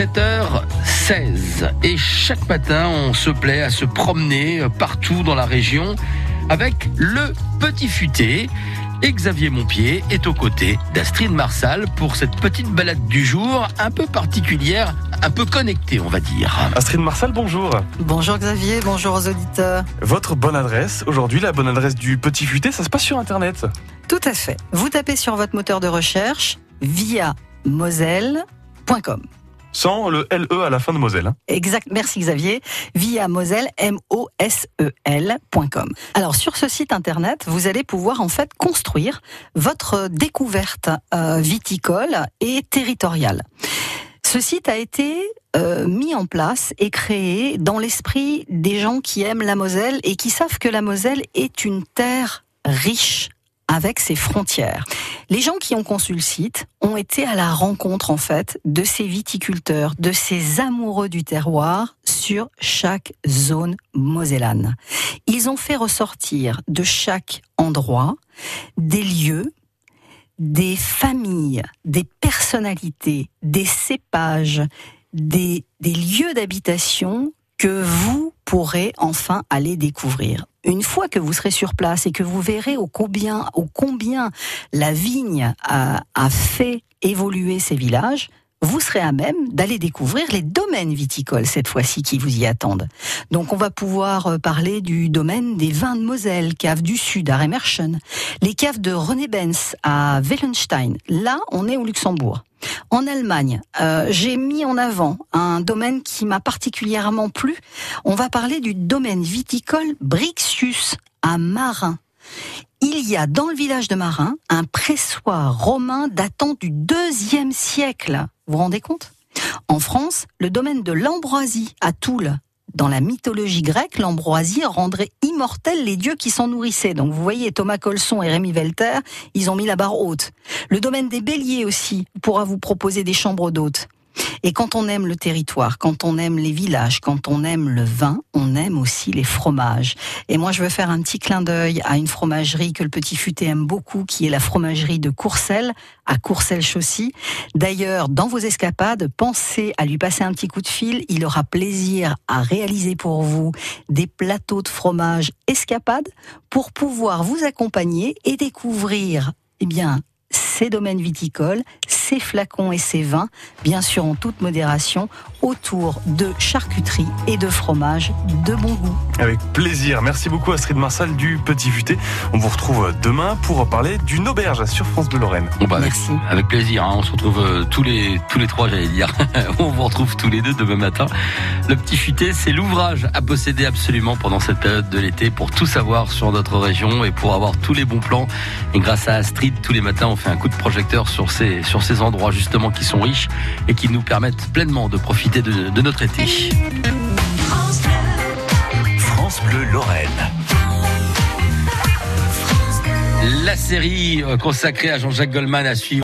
17h16 et chaque matin on se plaît à se promener partout dans la région avec le petit futé. Et Xavier Montpied est aux côtés d'Astrid Marsal pour cette petite balade du jour un peu particulière, un peu connectée on va dire. Astrid Marsal, bonjour. Bonjour Xavier, bonjour aux auditeurs. Votre bonne adresse, aujourd'hui la bonne adresse du petit futé, ça se passe sur Internet Tout à fait. Vous tapez sur votre moteur de recherche via moselle.com. Sans le LE à la fin de Moselle. hein. Exact, merci Xavier. Via Moselle, M-O-S-E-L.com. Alors, sur ce site internet, vous allez pouvoir en fait construire votre découverte euh, viticole et territoriale. Ce site a été euh, mis en place et créé dans l'esprit des gens qui aiment la Moselle et qui savent que la Moselle est une terre riche avec ses frontières. Les gens qui ont conçu le site ont été à la rencontre en fait de ces viticulteurs, de ces amoureux du terroir sur chaque zone mosellane. Ils ont fait ressortir de chaque endroit des lieux, des familles, des personnalités, des cépages, des, des lieux d'habitation que vous pourrez enfin aller découvrir. Une fois que vous serez sur place et que vous verrez au combien, au combien la vigne a, a fait évoluer ces villages, vous serez à même d'aller découvrir les domaines viticoles cette fois-ci qui vous y attendent. Donc on va pouvoir euh, parler du domaine des vins de Moselle, cave du Sud à Remerschen, les caves de René Benz à Wellenstein. Là, on est au Luxembourg. En Allemagne, euh, j'ai mis en avant un domaine qui m'a particulièrement plu. On va parler du domaine viticole Brixius à Marin. Il y a dans le village de Marin un pressoir romain datant du deuxième siècle. Vous vous rendez compte? En France, le domaine de l'Ambroisie à Toul. Dans la mythologie grecque, l'ambroisie rendrait immortels les dieux qui s'en nourrissaient. Donc vous voyez, Thomas Colson et Rémi Velter, ils ont mis la barre haute. Le domaine des béliers aussi pourra vous proposer des chambres d'hôtes. Et quand on aime le territoire, quand on aime les villages, quand on aime le vin, on aime aussi les fromages. Et moi, je veux faire un petit clin d'œil à une fromagerie que le petit futé aime beaucoup, qui est la fromagerie de Courcelles, à Courcelles-Chaussy. D'ailleurs, dans vos escapades, pensez à lui passer un petit coup de fil. Il aura plaisir à réaliser pour vous des plateaux de fromage escapades pour pouvoir vous accompagner et découvrir, eh bien, ces domaines viticoles, ces flacons et ces vins, bien sûr en toute modération, autour de charcuterie et de fromage de bon goût. Avec plaisir. Merci beaucoup Astrid Marsal du petit futé. On vous retrouve demain pour parler d'une auberge sur France Bleu Lorraine. Bon, bah, avec, Merci. avec plaisir, hein. on se retrouve euh, tous les tous les trois, j'allais dire. on vous retrouve tous les deux demain matin. Le petit futé, c'est l'ouvrage à posséder absolument pendant cette période de l'été pour tout savoir sur notre région et pour avoir tous les bons plans. Et grâce à Astrid, tous les matins, on fait un coup de projecteur sur ces sur ces endroits justement qui sont riches et qui nous permettent pleinement de profiter de, de notre été. France Bleu Lorraine. La série euh, consacrée à Jean-Jacques Goldman à suivre.